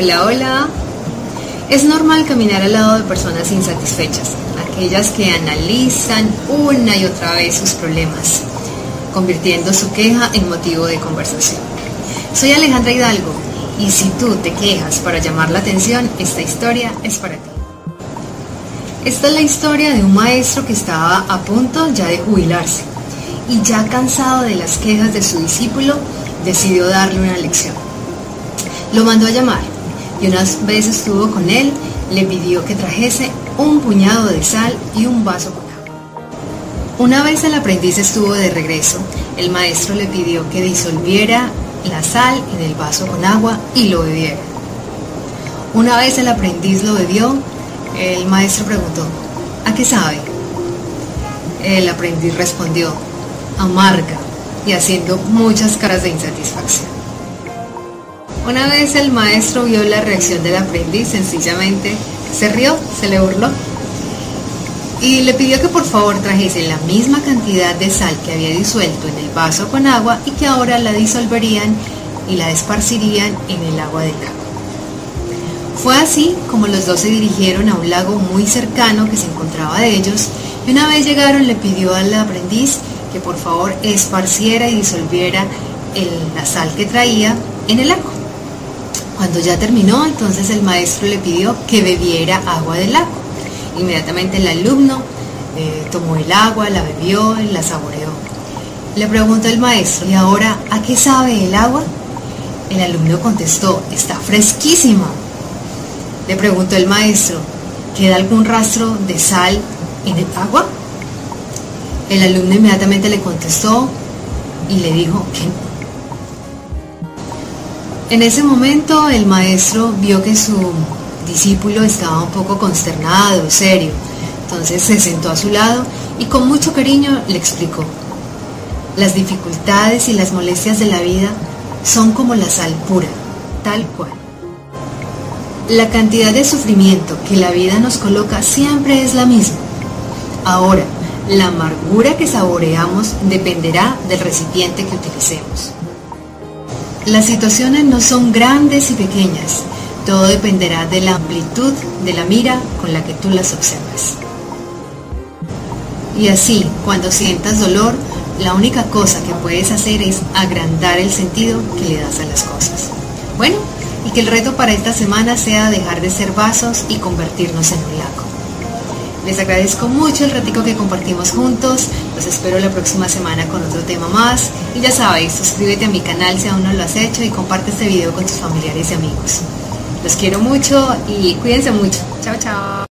Hola, hola. Es normal caminar al lado de personas insatisfechas, aquellas que analizan una y otra vez sus problemas, convirtiendo su queja en motivo de conversación. Soy Alejandra Hidalgo y si tú te quejas para llamar la atención, esta historia es para ti. Esta es la historia de un maestro que estaba a punto ya de jubilarse y ya cansado de las quejas de su discípulo, decidió darle una lección. Lo mandó a llamar y unas veces estuvo con él, le pidió que trajese un puñado de sal y un vaso con agua. Una vez el aprendiz estuvo de regreso, el maestro le pidió que disolviera la sal en el vaso con agua y lo bebiera. Una vez el aprendiz lo bebió, el maestro preguntó, ¿a qué sabe? El aprendiz respondió, amarga y haciendo muchas caras de insatisfacción. Una vez el maestro vio la reacción del aprendiz, sencillamente se rió, se le burló y le pidió que por favor trajese la misma cantidad de sal que había disuelto en el vaso con agua y que ahora la disolverían y la esparcirían en el agua del lago. Fue así como los dos se dirigieron a un lago muy cercano que se encontraba de ellos y una vez llegaron le pidió al aprendiz que por favor esparciera y disolviera la sal que traía en el lago. Cuando ya terminó, entonces el maestro le pidió que bebiera agua del lago. Inmediatamente el alumno eh, tomó el agua, la bebió la saboreó. Le preguntó el maestro, ¿y ahora a qué sabe el agua? El alumno contestó, está fresquísima. Le preguntó el maestro, ¿queda algún rastro de sal en el agua? El alumno inmediatamente le contestó y le dijo que En ese momento el maestro vio que su discípulo estaba un poco consternado, serio. Entonces se sentó a su lado y con mucho cariño le explicó. Las dificultades y las molestias de la vida son como la sal pura, tal cual. La cantidad de sufrimiento que la vida nos coloca siempre es la misma. Ahora, la amargura que saboreamos dependerá del recipiente que utilicemos. Las situaciones no son grandes y pequeñas, todo dependerá de la amplitud de la mira con la que tú las observas. Y así, cuando sientas dolor, la única cosa que puedes hacer es agrandar el sentido que le das a las cosas. Bueno, y que el reto para esta semana sea dejar de ser vasos y convertirnos en un lago. Les agradezco mucho el ratico que compartimos juntos. Los espero la próxima semana con otro tema más. Y ya sabéis, suscríbete a mi canal si aún no lo has hecho y comparte este video con tus familiares y amigos. Los quiero mucho y cuídense mucho. Chao, chao.